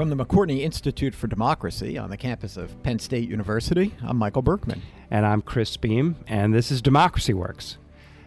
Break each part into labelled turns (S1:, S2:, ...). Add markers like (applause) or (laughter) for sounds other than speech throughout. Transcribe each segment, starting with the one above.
S1: From the McCourtney Institute for Democracy on the campus of Penn State University, I'm Michael Berkman.
S2: And I'm Chris Beem, and this is Democracy Works.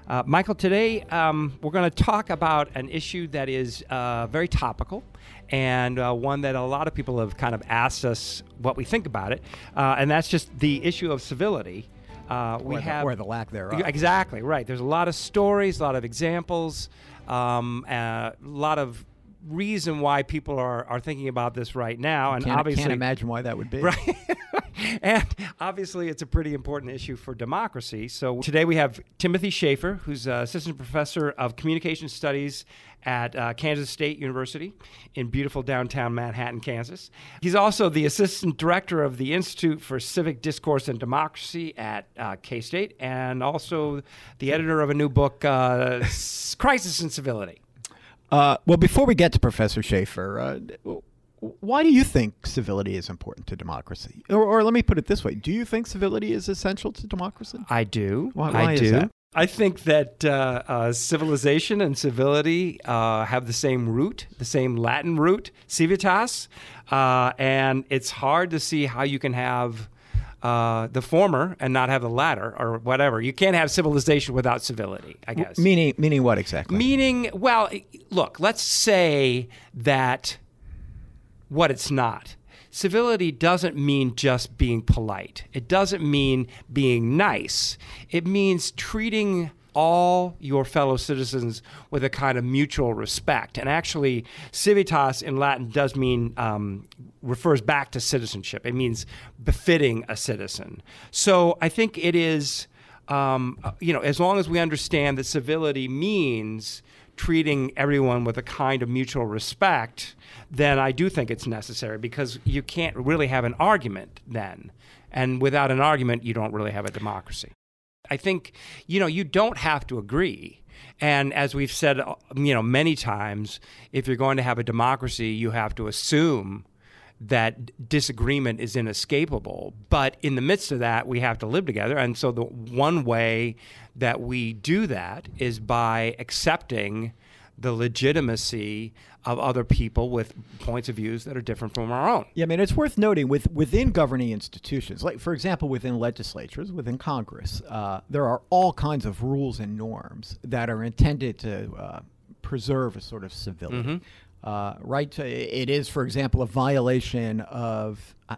S2: Uh, Michael, today um, we're going to talk about an issue that is uh, very topical and uh, one that a lot of people have kind of asked us what we think about it, uh, and that's just the issue of civility.
S1: Uh, we or the, have or the lack thereof.
S2: Exactly right. There's a lot of stories, a lot of examples, um, a lot of reason why people are, are thinking about this right now.
S1: And can't, obviously, can't imagine why that would be.
S2: Right. (laughs) and obviously, it's a pretty important issue for democracy. So today we have Timothy Shaffer, who's assistant professor of communication studies at uh, Kansas State University in beautiful downtown Manhattan, Kansas. He's also the assistant director of the Institute for Civic Discourse and Democracy at uh, K State, and also the editor of a new book, uh, Crisis in Civility.
S1: Uh, well, before we get to Professor Shaffer, uh, why do you think civility is important to democracy? Or, or, let me put it this way: Do you think civility is essential to democracy?
S2: I do.
S1: Why, why
S2: I
S1: do.
S2: I think that uh, uh, civilization and civility uh, have the same root, the same Latin root, civitas, uh, and it's hard to see how you can have uh, the former and not have the latter or whatever. You can't have civilization without civility, I guess.
S1: Meaning, meaning what exactly?
S2: Meaning, well, look, let's say that what it's not. Civility doesn't mean just being polite. It doesn't mean being nice. It means treating all your fellow citizens with a kind of mutual respect. And actually, civitas in Latin does mean, um, refers back to citizenship. It means befitting a citizen. So I think it is, um, you know, as long as we understand that civility means treating everyone with a kind of mutual respect, then I do think it's necessary because you can't really have an argument then. And without an argument, you don't really have a democracy. I think, you know, you don't have to agree. And as we've said, you know, many times, if you're going to have a democracy, you have to assume that disagreement is inescapable. But in the midst of that, we have to live together. And so the one way that we do that is by accepting the legitimacy of other people with points of views that are different from our own.
S1: Yeah, I mean, it's worth noting with within governing institutions, like for example, within legislatures, within Congress, uh, there are all kinds of rules and norms that are intended to uh, preserve a sort of civility. Mm-hmm. Uh, right? It is, for example, a violation of uh,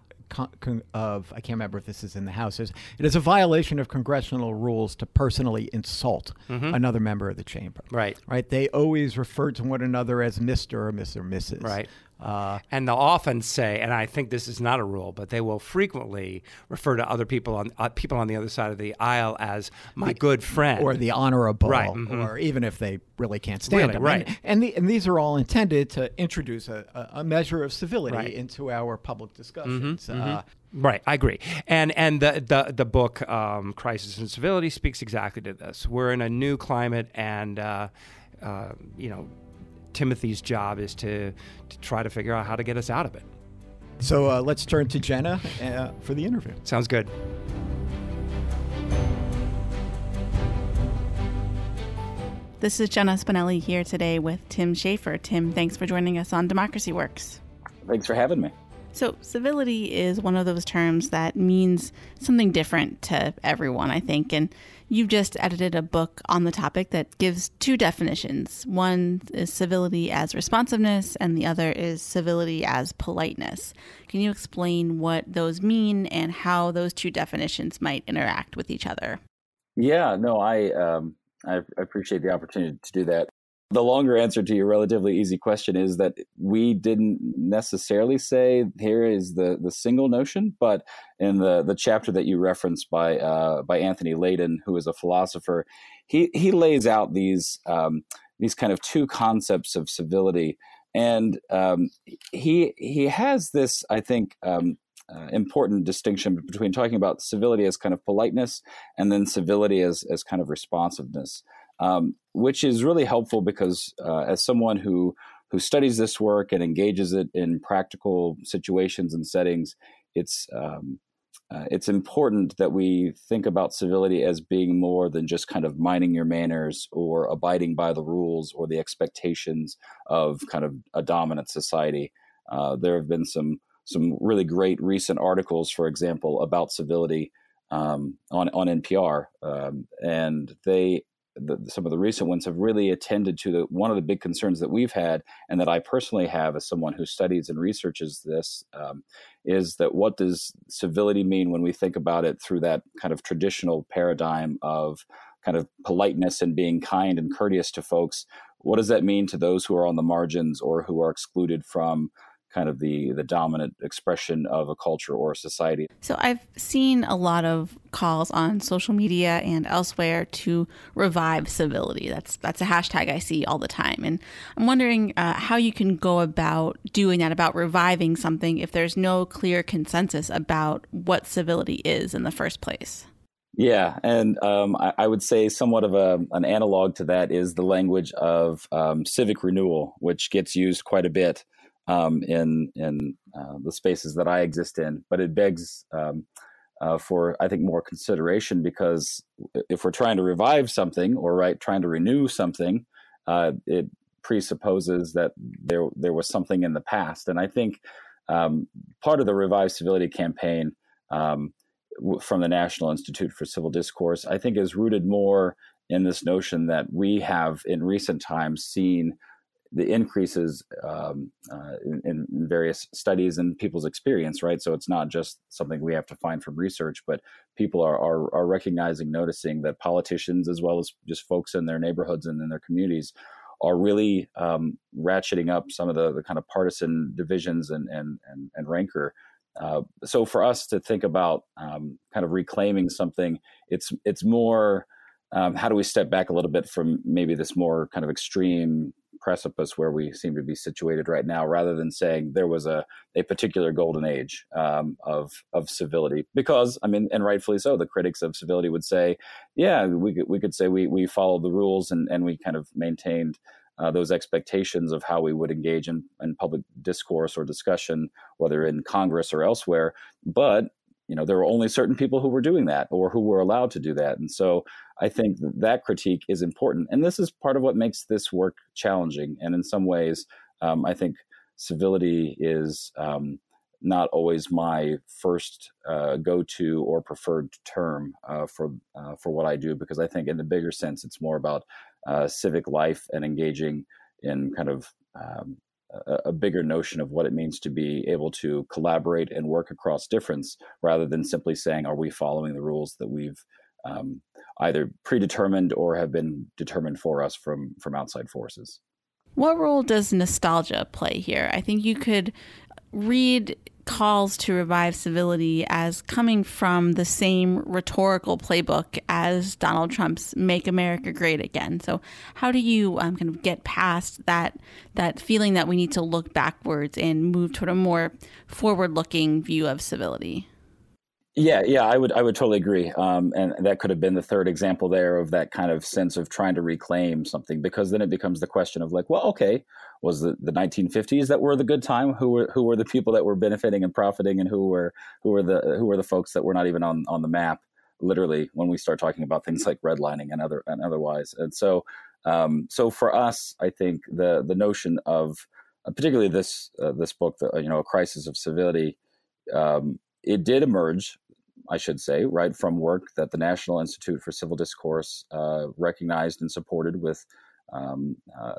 S1: of I can't remember if this is in the House. It is a violation of congressional rules to personally insult mm-hmm. another member of the chamber.
S2: Right.
S1: Right. They always refer to one another as Mister or Mister or Mrs.
S2: Right. Uh, and they'll often say, and I think this is not a rule, but they will frequently refer to other people on uh, people on the other side of the aisle as my the, good friend
S1: or the honorable,
S2: right? Mm-hmm.
S1: Or even if they really can't stand
S2: really, Right.
S1: And and, the, and, these are all intended to introduce a, a measure of civility right. into our public discussions.
S2: Mm-hmm, uh, mm-hmm. Right, I agree, and and the the the book um, "Crisis and Civility" speaks exactly to this. We're in a new climate, and uh, uh you know Timothy's job is to, to try to figure out how to get us out of it.
S1: So uh, let's turn to Jenna uh, for the interview.
S2: Sounds good.
S3: This is Jenna Spinelli here today with Tim Shaffer. Tim, thanks for joining us on Democracy Works.
S4: Thanks for having me.
S3: So, civility is one of those terms that means something different to everyone, I think. And you've just edited a book on the topic that gives two definitions one is civility as responsiveness, and the other is civility as politeness. Can you explain what those mean and how those two definitions might interact with each other?
S4: Yeah, no, I, um, I appreciate the opportunity to do that. The longer answer to your relatively easy question is that we didn't necessarily say here is the the single notion, but in the the chapter that you referenced by uh, by Anthony Laden, who is a philosopher, he he lays out these um, these kind of two concepts of civility, and um, he he has this I think um, uh, important distinction between talking about civility as kind of politeness and then civility as as kind of responsiveness. Um, which is really helpful because uh, as someone who who studies this work and engages it in practical situations and settings, it's um, uh, it's important that we think about civility as being more than just kind of minding your manners or abiding by the rules or the expectations of kind of a dominant society. Uh, there have been some some really great recent articles, for example, about civility um, on on NPR, um, and they the, some of the recent ones have really attended to the one of the big concerns that we've had, and that I personally have as someone who studies and researches this, um, is that what does civility mean when we think about it through that kind of traditional paradigm of kind of politeness and being kind and courteous to folks? What does that mean to those who are on the margins or who are excluded from kind of the the dominant expression of a culture or a society.
S3: So I've seen a lot of calls on social media and elsewhere to revive civility. That's that's a hashtag I see all the time, and I'm wondering uh, how you can go about doing that, about reviving something if there's no clear consensus about what civility is in the first place.
S4: Yeah, and um, I, I, would say somewhat of a, an analog to that is the language of um, civic renewal, which gets used quite a bit um, in in uh, the spaces that I exist in. But it begs um, uh, for I think more consideration because if we're trying to revive something or right trying to renew something, uh, it presupposes that there there was something in the past, and I think um, part of the Revive Civility campaign. Um, from the National Institute for Civil Discourse, I think is rooted more in this notion that we have in recent times seen the increases um, uh, in, in, various studies and people's experience, right? So it's not just something we have to find from research, but people are, are, are recognizing, noticing that politicians, as well as just folks in their neighborhoods and in their communities, are really um, ratcheting up some of the, the kind of partisan divisions and and and, and rancor. Uh, so for us to think about um, kind of reclaiming something, it's it's more um, how do we step back a little bit from maybe this more kind of extreme precipice where we seem to be situated right now, rather than saying there was a, a particular golden age um, of of civility. Because I mean, and rightfully so, the critics of civility would say, yeah, we could, we could say we we followed the rules and and we kind of maintained. Uh, those expectations of how we would engage in, in public discourse or discussion, whether in Congress or elsewhere. But you know there were only certain people who were doing that or who were allowed to do that and so i think that critique is important and this is part of what makes this work challenging and in some ways um, i think civility is um, not always my first uh, go-to or preferred term uh, for uh, for what I do because I think in the bigger sense it's more about uh, civic life and engaging in kind of um, a, bigger notion of what it means to be able to collaborate and work across difference rather than simply saying, are we following the rules that we've um, either predetermined or have been determined for us from, from outside forces?
S3: What role does nostalgia play here? I think you could read calls to revive civility as coming from the same rhetorical playbook as Donald Trump's "Make America Great Again." So, how do you um, kind of get past that that feeling that we need to look backwards and move toward a more forward-looking view of civility?
S4: Yeah, yeah, I would I would totally agree. Um, and that could have been the third example there of that kind of sense of trying to reclaim something, because then it becomes the question of like, well, okay, was the, the 1950s that were the good time? Who were who were the people that were benefiting and profiting, and who were who were the who were the folks that were not even on on the map? Literally, when we start talking about things like redlining and other and otherwise, and so um, so for us, I think the the notion of uh, particularly this uh, this book, the, you know, a crisis of civility. Um, it did emerge I should say, right from work that the National Institute for Civil Discourse uh, recognized and supported with um, uh,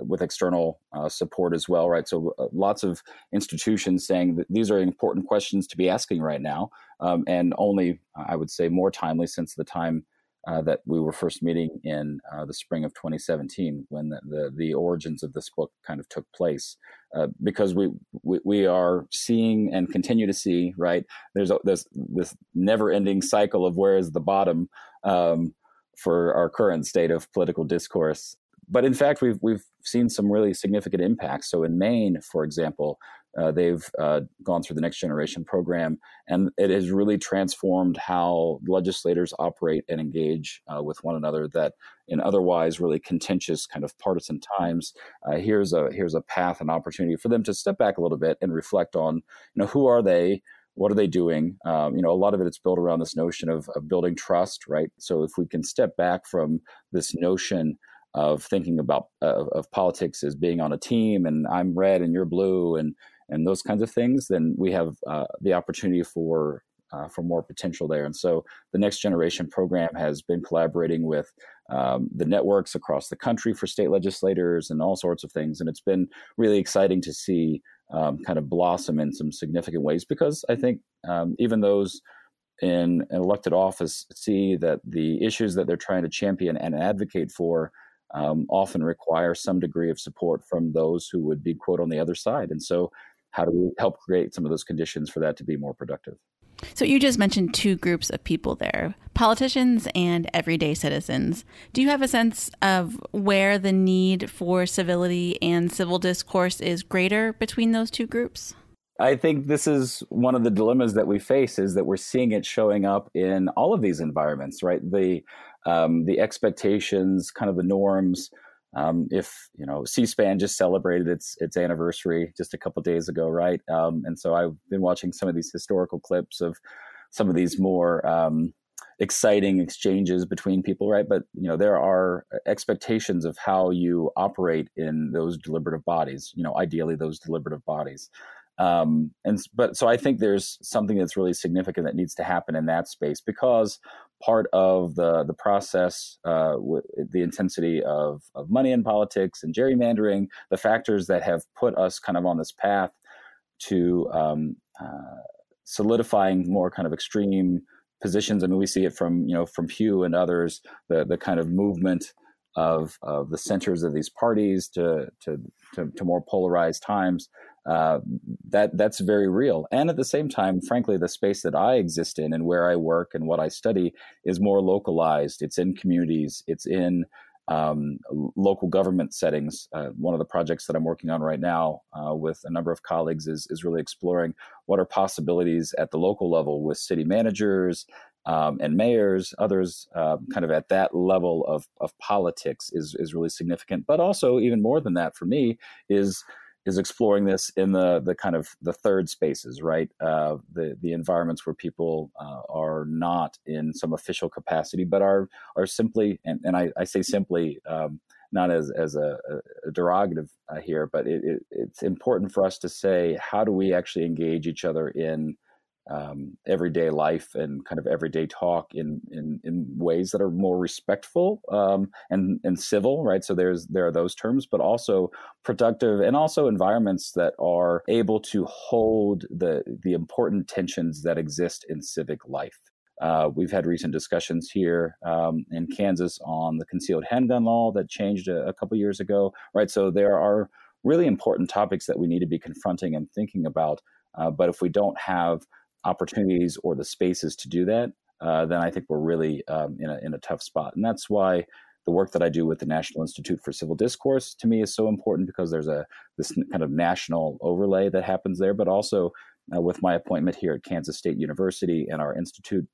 S4: with external uh, support as well, right? So uh, lots of institutions saying that these are important questions to be asking right now, um, and only I would say more timely since the time uh, that we were first meeting in uh, the spring of 2017 when the, the, the, origins of this book kind of took place. Uh, because we, we, we are seeing and continue to see right there's a, this this never ending cycle of where is the bottom um, for our current state of political discourse. But in fact, we've we've seen some really significant impacts. So in Maine, for example, uh, they've uh, gone through the Next Generation program, and it has really transformed how legislators operate and engage uh, with one another. That in otherwise really contentious kind of partisan times, uh, here's a here's a path and opportunity for them to step back a little bit and reflect on, you know, who are they, what are they doing? Um, you know, a lot of it is built around this notion of, of building trust, right? So if we can step back from this notion of thinking about of politics as being on a team and I'm red and you're blue and and those kinds of things, then we have uh, the opportunity for uh, for more potential there. And so the Next Generation program has been collaborating with um, the networks across the country for state legislators and all sorts of things. And it's been really exciting to see um, kind of blossom in some significant ways because I think um, even those in elected office see that the issues that they're trying to champion and advocate for um, often require some degree of support from those who would be quote on the other side. And so, how do we help create some of those conditions for that to be more productive?
S3: So, you just mentioned two groups of people there politicians and everyday citizens. Do you have a sense of where the need for civility and civil discourse is greater between those two groups?
S4: I think this is one of the dilemmas that we face is that we're seeing it showing up in all of these environments, right? The um, the expectations, kind of the norms. Um, if you know, C-SPAN just celebrated its its anniversary just a couple days ago, right? Um, and so I've been watching some of these historical clips of some of these more um, exciting exchanges between people, right? But you know, there are expectations of how you operate in those deliberative bodies. You know, ideally those deliberative bodies. Um, and but so I think there's something that's really significant that needs to happen in that space because part of the the process, uh, with the intensity of of money in politics and gerrymandering, the factors that have put us kind of on this path to um, uh, solidifying more kind of extreme positions. I mean, we see it from you know from Pew and others, the the kind of movement of of the centers of these parties to to to, to more polarized times uh, that that's very real. And at the same time, frankly, the space that I exist in and where I work and what I study is more localized. It's in communities. It's in um, local government settings. Uh, one of the projects that I'm working on right now uh, with a number of colleagues is is really exploring what are possibilities at the local level with city managers. Um, and mayors, others, uh, kind of at that level of, of politics is is really significant. But also, even more than that, for me, is is exploring this in the the kind of the third spaces, right? Uh, the the environments where people uh, are not in some official capacity, but are are simply, and, and I, I say simply, um, not as as a, a derogative uh, here, but it, it, it's important for us to say how do we actually engage each other in um, everyday life and kind of everyday talk in in, in ways that are more respectful um, and and civil, right? So there's there are those terms, but also productive and also environments that are able to hold the the important tensions that exist in civic life. Uh, we've had recent discussions here um, in Kansas on the concealed handgun law that changed a, a couple years ago, right? So there are really important topics that we need to be confronting and thinking about. Uh, but if we don't have opportunities or the spaces to do that, uh, then I think we're really um, in, a, in a tough spot. And that's why the work that I do with the National Institute for Civil Discourse to me is so important because there's a this kind of national overlay that happens there, but also uh, with my appointment here at Kansas State University and our Institute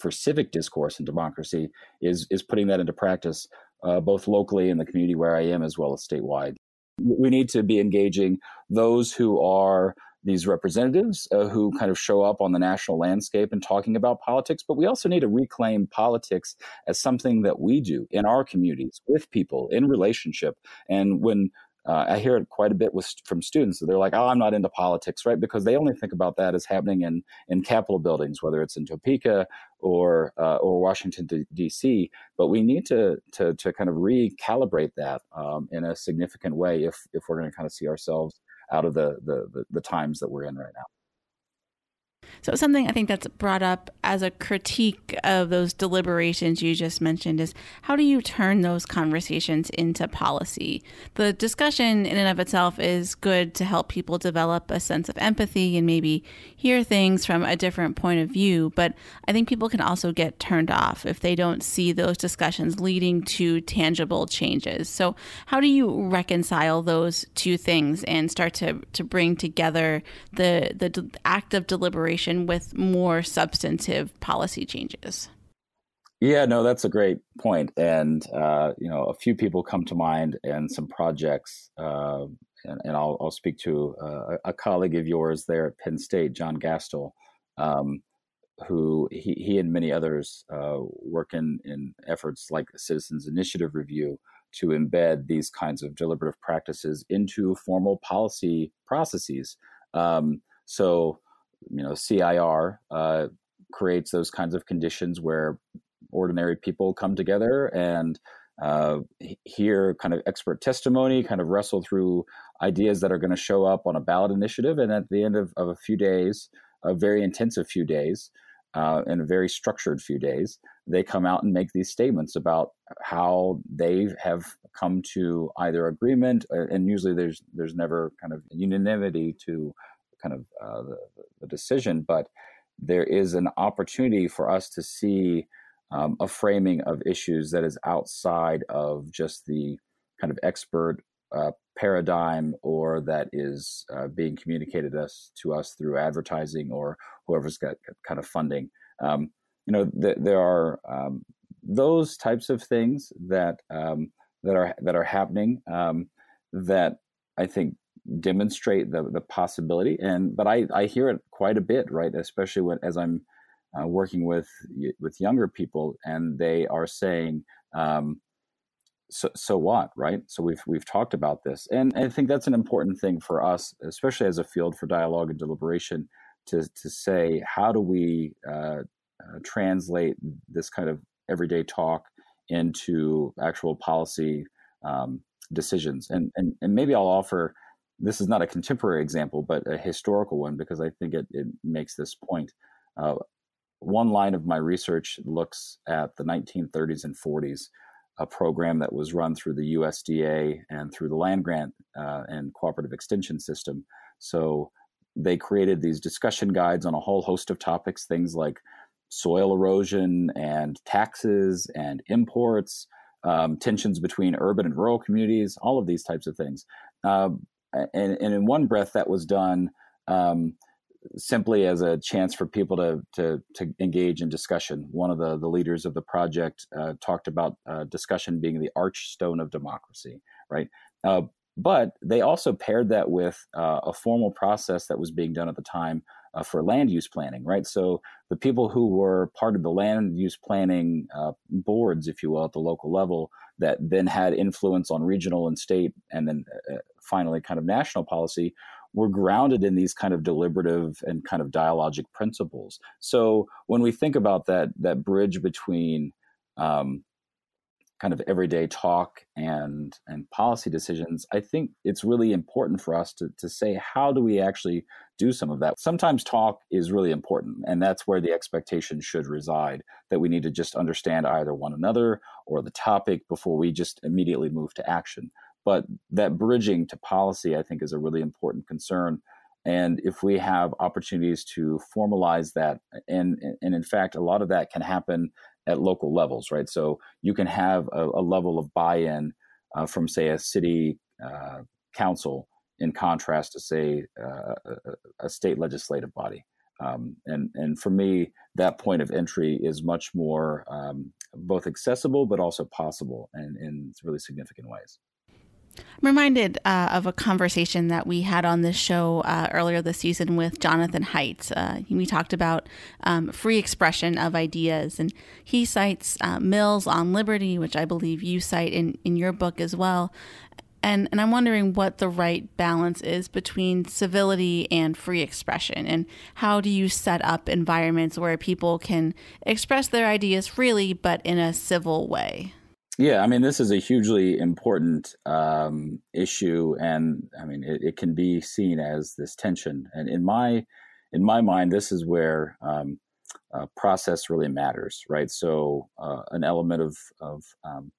S4: for Civic Discourse and Democracy is is putting that into practice uh, both locally in the community where I am as well as statewide. We need to be engaging those who are these representatives uh, who kind of show up on the national landscape and talking about politics, but we also need to reclaim politics as something that we do in our communities with people in relationship. And when uh, I hear it quite a bit with, from students. They're like, "Oh, I'm not into politics," right? Because they only think about that as happening in in Capitol buildings, whether it's in Topeka or uh, or Washington D.C. But we need to to to kind of recalibrate that um, in a significant way if if we're going to kind of see ourselves out of the, the, the, times that we're in right now.
S3: So, something I think that's brought up as a critique of those deliberations you just mentioned is how do you turn those conversations into policy? The discussion in and of itself is good to help people develop a sense of empathy and maybe hear things from a different point of view. But I think people can also get turned off if they don't see those discussions leading to tangible changes. So, how do you reconcile those two things and start to, to bring together the, the act of deliberation? With more substantive policy changes?
S4: Yeah, no, that's a great point. And, uh, you know, a few people come to mind and some projects, uh, and, and I'll, I'll, speak to uh, a colleague of yours there at Penn State, John Gastil, um, who he, he and many others uh, work in, in efforts like the Citizens Initiative Review to embed these kinds of deliberative practices into formal policy processes. Um, so, you know, CIR uh, creates those kinds of conditions where ordinary people come together and uh, hear kind of expert testimony, kind of wrestle through ideas that are going to show up on a ballot initiative, and at the end of, of a few days, a very intensive few days, uh, and a very structured few days, they come out and make these statements about how they have come to either agreement, uh, and usually there's there's never kind of unanimity to kind of uh, the, the decision, but there is an opportunity for us to see um, a framing of issues that is outside of just the kind of expert uh, paradigm or that is uh, being communicated us to us through advertising or whoever's got kind of funding. Um, you know, th- there are um, those types of things that um, that are that are happening um, that I think demonstrate the the possibility. And but I I hear it quite a bit, right? Especially when as I'm uh, working with with younger people, and they are saying, um, "So so what?" Right? So we've we've talked about this, and I think that's an important thing for us, especially as a field for dialogue and deliberation, to to say how do we uh, uh, translate this kind of everyday talk into actual policy um, decisions, and, and and maybe I'll offer. This is not a contemporary example, but a historical one because I think it, it makes this point. Uh, one line of my research looks at the 1930s and 40s, a program that was run through the USDA and through the land grant uh, and cooperative extension system. So they created these discussion guides on a whole host of topics, things like soil erosion and taxes and imports, um, tensions between urban and rural communities, all of these types of things. Uh, and, and, in one breath, that was done um, simply as a chance for people to to to engage in discussion. One of the the leaders of the project uh, talked about uh, discussion being the archstone of democracy, right? Uh, but they also paired that with uh, a formal process that was being done at the time uh, for land use planning, right? So the people who were part of the land use planning uh, boards, if you will, at the local level, that then had influence on regional and state, and then finally kind of national policy, were grounded in these kind of deliberative and kind of dialogic principles. So when we think about that that bridge between um, kind of everyday talk and and policy decisions, I think it's really important for us to to say how do we actually do some of that. Sometimes talk is really important, and that's where the expectation should reside. That we need to just understand either one another or the topic before we just immediately move to action. But that bridging to policy, I think, is a really important concern. And if we have opportunities to formalize that, and, and in fact, a lot of that can happen at local levels, right? So you can have a, a level of buy in uh, from, say, a city uh, council in contrast to, say, uh, a, state legislative body. Um, and, and for me, that point of entry is much more um, both accessible but also possible and in really significant ways.
S3: I'm reminded uh, of a conversation that we had on this show uh, earlier this season with Jonathan Haidt. Uh, we talked about um, free expression of ideas, and he cites uh, Mills on Liberty, which I believe you cite in, in your book as well. And, and I'm wondering what the right balance is between civility and free expression, and how do you set up environments where people can express their ideas freely but in a civil way?
S4: Yeah, I mean, this is a hugely important um, issue, and I mean, it, it, can be seen as this tension. And in my in my mind, this is where um, uh, process really matters, right? So, uh, an element of of um,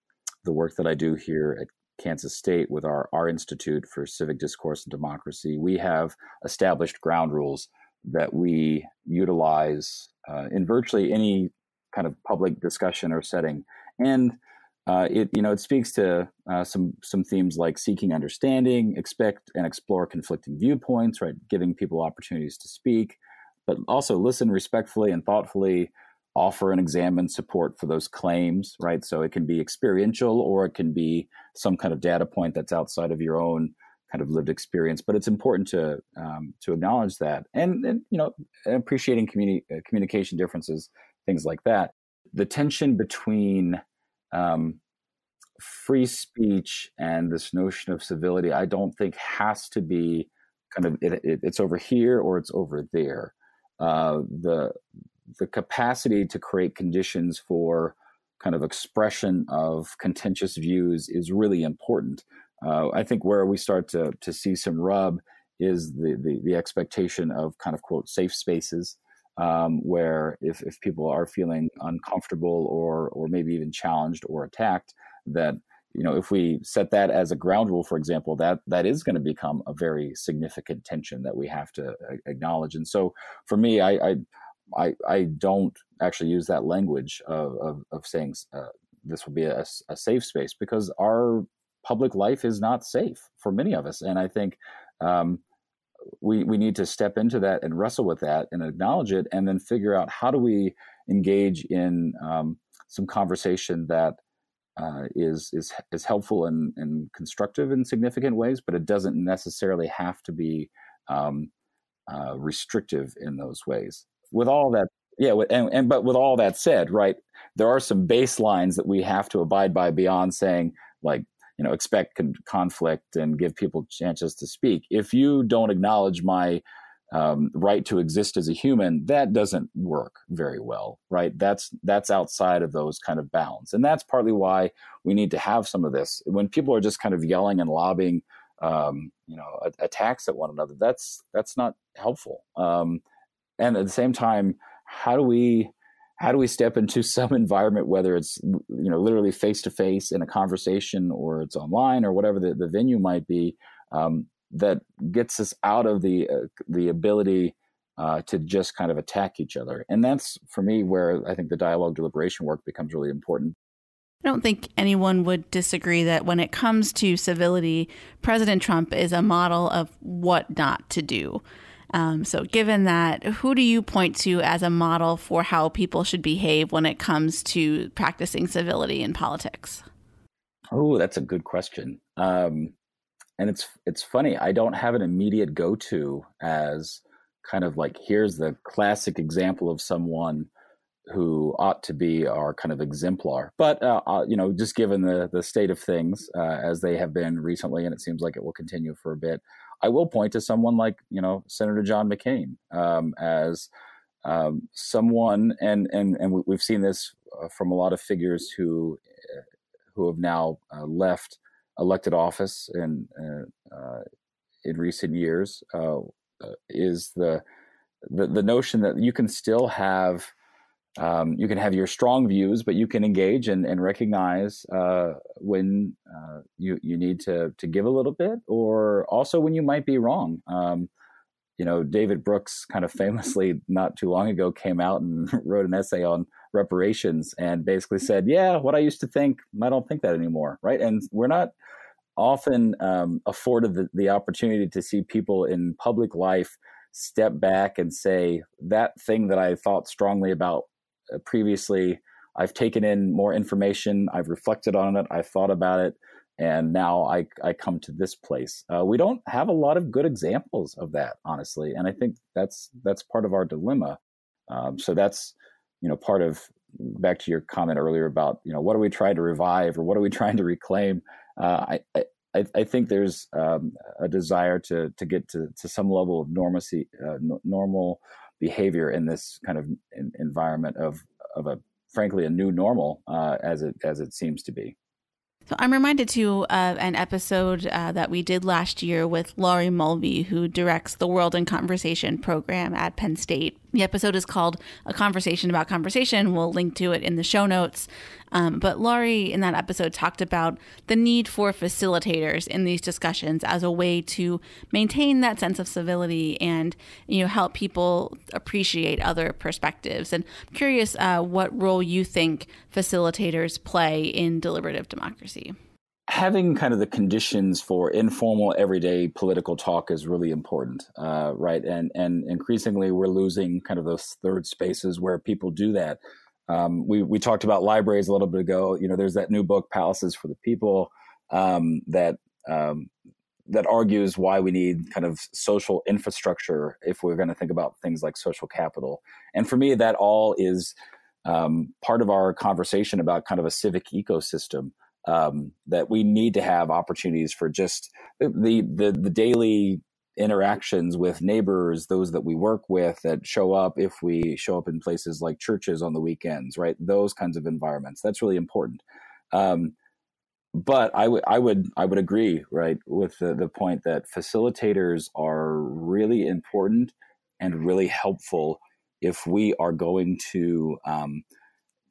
S4: the work that I do here at Kansas State with our our Institute for Civic Discourse and Democracy, we have established ground rules that we utilize uh, in virtually any kind of public discussion or setting, and uh, it you know it speaks to uh, some some themes like seeking understanding, expect and explore conflicting viewpoints, right? Giving people opportunities to speak, but also listen respectfully and thoughtfully. Offer and examine support for those claims, right? So it can be experiential or it can be some kind of data point that's outside of your own kind of lived experience. But it's important to um, to acknowledge that, and, and you know, appreciating communi- uh, communication differences, things like that. The tension between um, free speech and this notion of civility, I don't think has to be kind of it, it, it's over here or it's over there. Uh, the the capacity to create conditions for kind of expression of contentious views is really important. Uh, I think where we start to to see some rub is the, the, the expectation of kind of quote safe spaces um, where if, if people are feeling uncomfortable or or maybe even challenged or attacked that you know if we set that as a ground rule for example that that is going to become a very significant tension that we have to acknowledge and so for me i i i, I don't actually use that language of of, of saying uh, this will be a, a safe space because our public life is not safe for many of us and i think um, we we need to step into that and wrestle with that and acknowledge it, and then figure out how do we engage in um, some conversation that uh, is is is helpful and, and constructive in significant ways, but it doesn't necessarily have to be um, uh, restrictive in those ways. With all that, yeah, and, and but with all that said, right, there are some baselines that we have to abide by beyond saying like you know expect con- conflict and give people chances to speak. If you don't acknowledge my um, right to exist as a human that doesn't work very well right? That's that's outside of those kind of bounds. And that's partly why we need to have some of this. When people are just kind of yelling and lobbying um, you know attacks at one another that's that's not helpful. Um, and at the same time how do we how do we step into (laughs) some environment whether it's you know literally face to face in a conversation or it's online or whatever the, the venue might be um, that gets us out of the uh, the ability uh, to just kind of attack each other and that's for me where i think the dialogue deliberation work becomes really important
S3: I don't think anyone would disagree that when it comes to civility, President Trump is a model of what not to do. Um, so, given that, who do you point to as a model for how people should behave when it comes to practicing civility in politics?
S4: Oh, that's a good question. Um, and it's it's funny. I don't have an immediate go to as kind of like here's the classic example of someone who ought to be our kind of exemplar. But uh, uh, you know, just given the the state of things uh, as they have been recently, and it seems like it will continue for a bit, I will point to someone like you know Senator John McCain um, as um, someone, and and and we've seen this uh, from a lot of figures who uh, who have now uh, left elected office in uh, uh, in recent years is the, the the notion that you can still have um, you can have your strong views, but you can engage and, and recognize uh, when uh, you you need to to give a little bit, or also when you might be wrong. Um, you know, David Brooks kind of famously not too long ago came out and (laughs) wrote an essay on reparations and basically said, "Yeah, what I used to think, I don't think that anymore." Right, and we're not often um, afforded the, the opportunity to see people in public life step back and say that thing that I thought strongly about previously. I've taken in more information. I've reflected on it. I've thought about it, and now I I come to this place. Uh, we don't have a lot of good examples of that, honestly, and I think that's that's part of our dilemma. Um, so that's you know part of back to your comment earlier about you know what are we trying to revive or what are we (laughs) trying to reclaim. Uh, I, I, I think there's um, a desire to to get to, to some level of normalcy, uh, normal behavior in this kind of environment of of a frankly a new normal uh, as it as it seems to be.
S3: So I'm reminded of an episode uh, that we did last year with Laurie Mulvey, who directs the World in Conversation program at Penn State. The episode is called A Conversation About Conversation. We'll link to it in the show notes. Um, but Laurie, in that episode, talked about the need for facilitators in these discussions as a way to maintain that sense of civility and you know help people appreciate other perspectives. And I'm curious uh, what role you think facilitators play in deliberative democracy
S4: having kind of the conditions for informal everyday political talk is really important uh, right? And and increasingly we're losing kind of those third spaces where people do that. Um, we we talked about libraries a little bit ago. You know there's that new book palaces for the people um, that um, that argues why we need kind of social infrastructure if we're going to think about things like social capital. And for me that all is um, part of our conversation about kind of a civic ecosystem um, that we need to have opportunities for just the the, the daily interactions with neighbors, those that we work with that show up if we show up in places like churches on the weekends, right? Those kinds of environments. That's really important. Um, but I would I would I would agree, right, with the, the point that facilitators are really important and really helpful if we are going to um,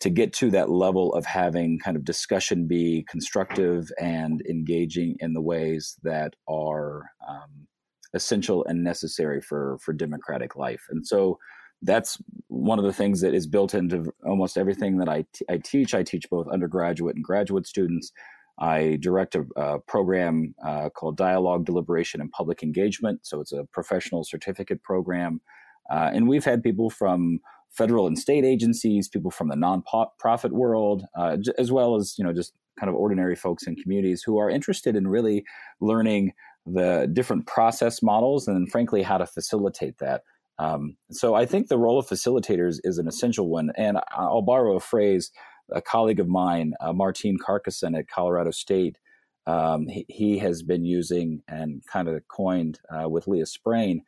S4: to get to that level of having kind of discussion be constructive and engaging in the ways that are um, essential and necessary for for democratic life. And so that's one of the things that is built into almost everything that I, t- I teach. I teach both undergraduate and graduate students. I direct a, a program uh, called Dialogue, Deliberation, and Public Engagement. So it's a professional certificate program. Uh, and we've had people from federal and state agencies, people from the nonprofit world, uh, as well as you know just kind of ordinary folks in communities who are interested in really learning the different process models and frankly how to facilitate that. Um, so I think the role of facilitators is an essential one. And I'll borrow a phrase a colleague of mine, uh, Martín Carcasson at Colorado State, um, he, he, has been using and kind of coined uh, with Leah Sprain,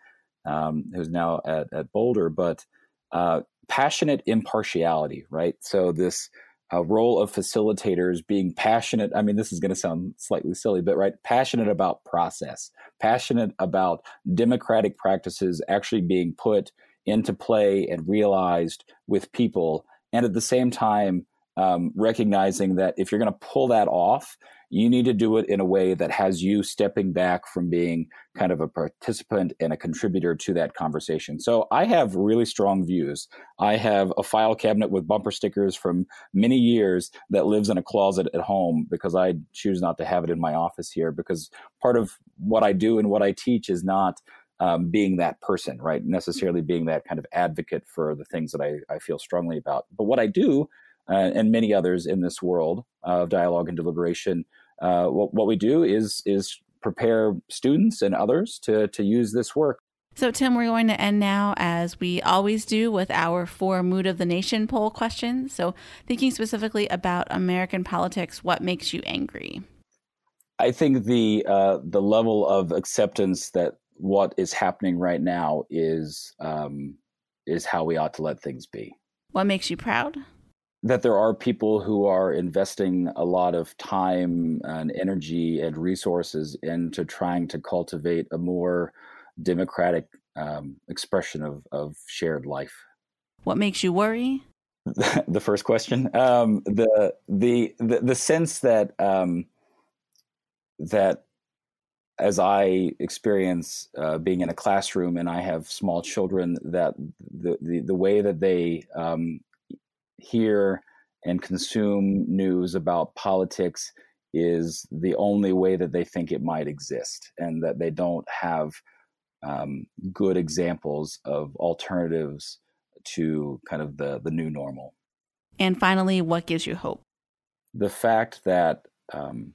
S4: um, who's now at, at Boulder, but uh, passionate impartiality, right? So this uh, role of facilitators being passionate. I mean, this is going to sound slightly silly, but right, passionate about process, passionate about democratic practices actually being put into play and realized with people, and at the same time um, recognizing that if you're going to pull that off, you need to do it in a way that has you stepping back from being kind of a participant and a contributor to that conversation. So I have really strong views. I have a file cabinet with bumper stickers from many years that lives in a closet at home because I choose not to have it in my office here because part of what I do and what I teach is not um, being that person, right? Necessarily being that kind of advocate for the things that I, I feel strongly about. But what I do, uh, and many others in this world of dialogue and deliberation, uh, what, what we do is is prepare students and others to to use this work.
S3: So, Tim, we're going to end now as we always do with our four Mood of the Nation poll questions. So, thinking specifically about American politics, what makes you angry?
S4: I think the uh, the level of acceptance that what is happening right now is um, is how we ought to let things be.
S3: What makes you proud?
S4: That there are people who are investing a lot of time and energy and resources into trying to cultivate a more democratic um, expression of, of shared life.
S3: What makes you worry? (laughs)
S4: the first question, um, the, the the the sense that um, that as I experience uh, being in a classroom and I have small children, that the the, the way that they um, hear and consume news about politics is the only way that they think it might exist, and that they don't have um, good examples of alternatives to kind of the the new normal.
S3: And finally, what gives you hope?
S4: The fact that, um,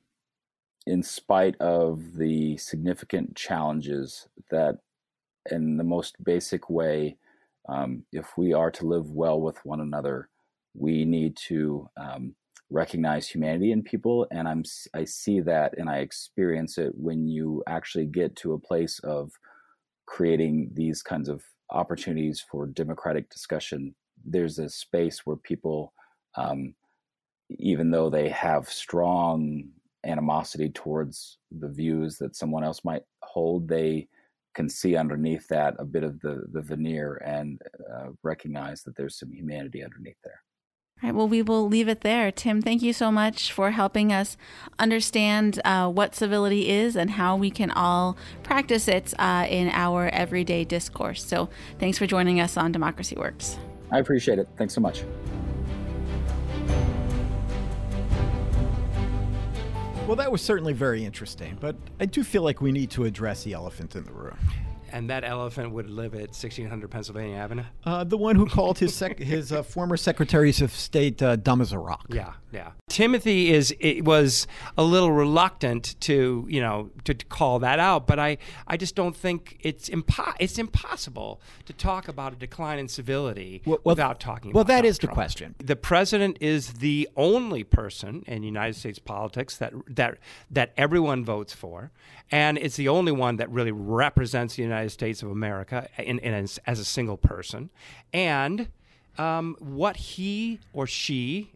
S4: in spite of the significant challenges, that in the most basic way, um, if we are to live well with one another, we need to um, recognize humanity in people and i'm i see that and i experience it when you actually get to a place of creating these kinds of opportunities for democratic discussion there's a space where people um, even though they have strong animosity towards the views that someone else might hold they can see underneath that a bit of the the veneer and uh, recognize that there's some humanity underneath there
S3: all right, well, we will leave it there. Tim, thank you so much for helping us understand uh, what civility is and how we can all practice it uh, in our everyday discourse. So, thanks for joining us on Democracy Works.
S4: I appreciate it. Thanks so much.
S1: Well, that was certainly very interesting, but I do feel like we need to address the elephant in the room.
S2: And that elephant would live at 1600 Pennsylvania Avenue?
S1: Uh, the one who called his sec- (laughs) his uh, former secretaries of state uh, dumb as a rock.
S2: Yeah, yeah. Timothy is it was a little reluctant to you know to, to call that out, but I I just don't think it's impo- it's impossible to talk about a decline in civility
S1: Well- well,
S2: without talking.
S1: well,
S2: about
S1: that
S2: Donald
S1: is the
S2: Trump.
S1: question.
S2: The president is the only person in United States politics that that that everyone votes for, and it's the only one that really represents the United States of America in, in as, as a single person, and um, what he or she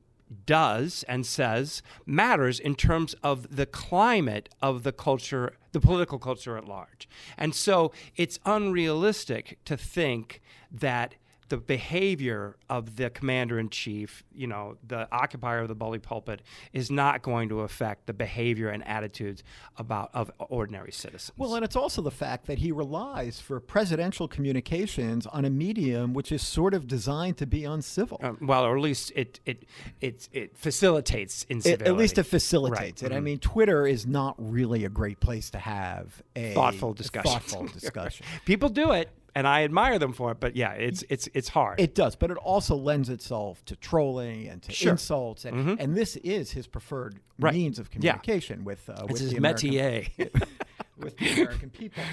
S2: does and says matters in terms of the climate of the culture, the political culture at large. And so it's unrealistic to think that the behavior of the commander in chief, you know, the occupier of the bully pulpit, is not going to affect the behavior and attitudes about of ordinary citizens.
S1: Well, and it's also the fact that he relies for presidential communications on a medium which is sort of designed to be uncivil.
S2: Um, well, or at least it it it, it facilitates
S1: It-
S2: incivility.
S1: at least it facilitates
S2: Right.
S1: it. I
S2: Mhm.
S1: mean, Twitter is not really a great place to have a
S2: thoughtful discussion.
S1: Thoughtful (laughs) discussion.
S2: People do it, and I admire them for it. But yeah, it's it's it's hard.
S1: It does, but it also lends itself to trolling and to
S2: Sure.
S1: insults, and, and this is his preferred
S2: Right.
S1: means of
S2: Yeah.
S1: communication with uh, with
S2: his
S1: the American,
S2: métier. (laughs) (laughs)
S1: with the American people.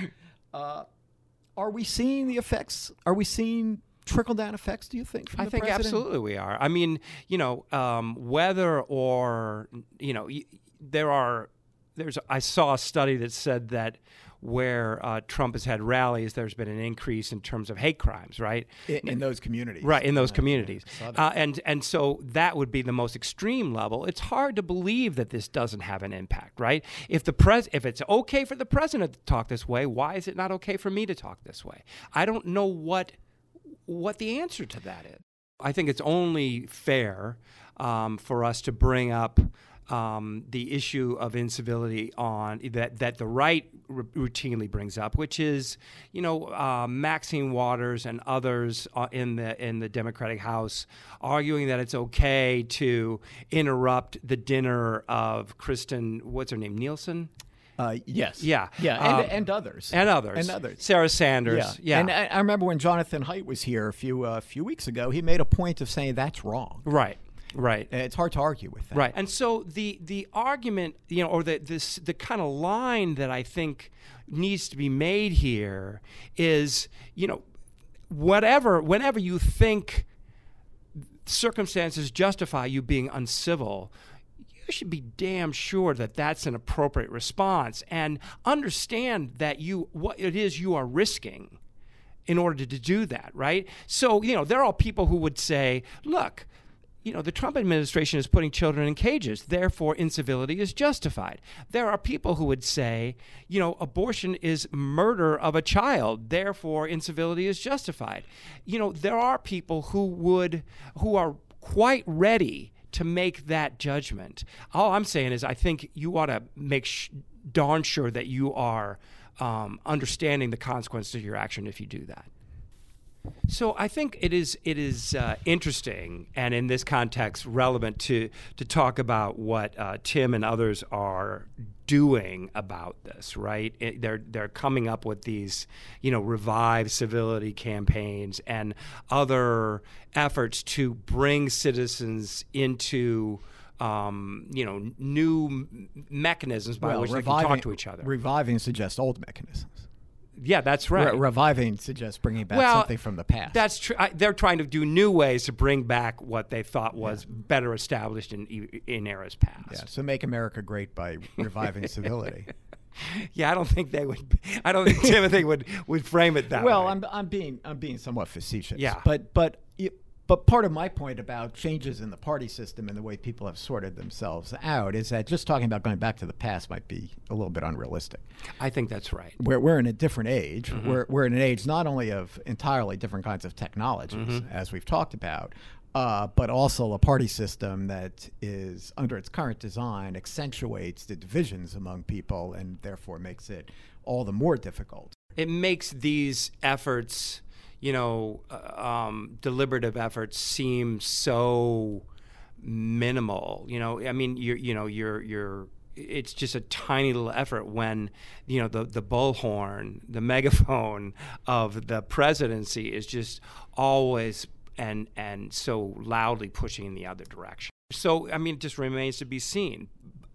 S1: Uh, are we seeing the effects? Are we seeing trickle down effects? Do you think? From
S2: I
S1: the
S2: think
S1: president?
S2: absolutely we are. I mean, you know, um, whether or you know, y- there are. There's. I saw a study that said that where uh, Trump has had rallies, there's been an increase in terms of hate crimes. Right.
S1: in, in those communities,
S2: Right in those
S1: Uh,
S2: communities,
S1: that.
S2: uh, and and so that would be the most extreme level. It's hard to believe that this doesn't have an impact, right? If the pres, if it's okay for the president to talk this way, why is it not okay for me to talk this way? I don't know what what the answer to that is. I think it's only fair um, for us to bring up um, the issue of incivility on that that the right r- routinely brings up, which is you know uh, Maxine Waters and others uh, in the in the Democratic House arguing that it's okay to interrupt the dinner of Kristen what's her name Nielsen
S1: Uh, yes.
S2: Yeah.
S1: Yeah, and,
S2: Um,
S1: and others.
S2: and others
S1: And others.
S2: Sarah Sanders yeah,
S1: And I, I remember when Jonathan Haidt was here a few uh, few weeks ago, he made a point of saying that's wrong.
S2: right right
S1: And It's hard to argue with that.
S2: Right. And so the the argument, you know, or the this the kind of line that I think needs to be made here is, you know, whatever whenever you think circumstances justify you being uncivil, you should be damn sure that that's an appropriate response and understand that you what it is you are risking in order to do that, right? So, you know, there are people who would say, look, you know, the Trump administration is putting children in cages, therefore incivility is justified. There are people who would say, you know, abortion is murder of a child, therefore incivility is justified. You know, there are people who would who are quite ready to make that judgment. All I'm saying is I think you ought to make sh- darn sure that you are um, understanding the consequences of your action if you do that. So I think it is it is uh, interesting and in this context relevant to to talk about what uh, Tim and others are doing about this. Right? It, they're they're coming up with these you know revive civility campaigns and other efforts to bring citizens into. Um, you know, new mechanisms by
S1: Well,
S2: which they can
S1: reviving,
S2: talk to each other.
S1: Reviving suggests old mechanisms.
S2: Yeah, that's right.
S1: Re- reviving suggests bringing back
S2: Well,
S1: something from the past.
S2: That's true. They're trying to do new ways to bring back what they thought was better established in in eras past.
S1: yeah. So make America great by reviving (laughs) civility.
S2: Yeah, I don't think they would. I don't think (laughs) Timothy would would frame it that
S1: well,
S2: way.
S1: Well, I'm, I'm being I'm being somewhat facetious.
S2: Yeah.
S1: But but y- but part of my point about changes in the party system and the way people have sorted themselves out is that just talking about going back to the past might be a little bit unrealistic.
S2: I think that's right.
S1: We're, we're in a different age.
S2: Mm-hmm.
S1: We're, we're in an age not only of entirely different kinds of technologies,
S2: Mm-hmm.
S1: as we've talked about, uh, but also a party system that is, under its current design, accentuates the divisions among people and therefore makes it all the more difficult.
S2: It makes these efforts, you know, uh, um, deliberative efforts, seem so minimal. You know, I mean, you're you know you're you're it's just a tiny little effort when you know the the bullhorn, the (laughs) megaphone of the presidency is just always and and so loudly pushing in the other direction. So I mean, it just remains to be seen.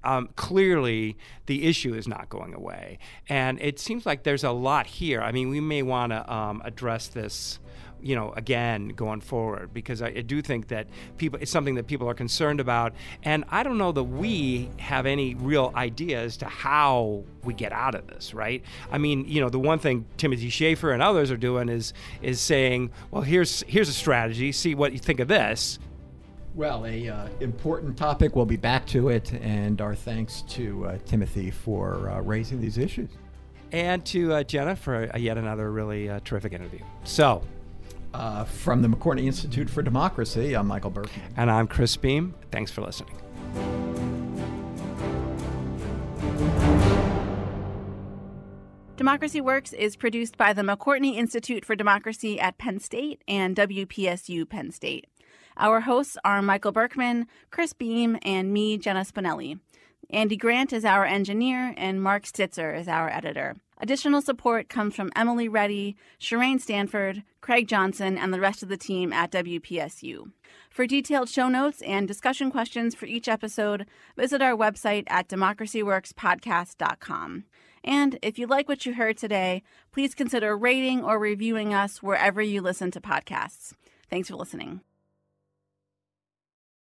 S2: Um, clearly, the issue is not going away, and it seems like there's a lot here. I mean, we may want to um, address this you know, again going forward because I, do think that people it's something that people are concerned about, and I don't know that we have any real idea as to how we get out of this. Right? I mean, you know, the one thing Timothy Shaffer and others are doing is is saying, well, here's here's a strategy. See what you think of this.
S1: Well, a uh, important topic. We'll be back to it, and our thanks to uh, Timothy for uh, raising these issues,
S2: and to uh, Jenna for yet another really uh, terrific interview. So.
S1: Uh, from the McCourtney Institute for Democracy, I'm Michael Burke,
S2: And I'm Chris Beem. Thanks for listening.
S3: Democracy Works is produced by the McCourtney Institute for Democracy at Penn State and WPSU Penn State. Our hosts are Michael Berkman, Chris Beem, and me, Jenna Spinelli. Andy Grant is our engineer, and Mark Stitzer is our editor. Additional support comes from Emily Reddy, Shireen Stanford, Craig Johnson, and the rest of the team at WPSU. For detailed show notes and discussion questions for each episode, visit our website at democracyworkspodcast.com. And if you like what you heard today, please consider rating or reviewing us wherever you listen to podcasts. Thanks for listening.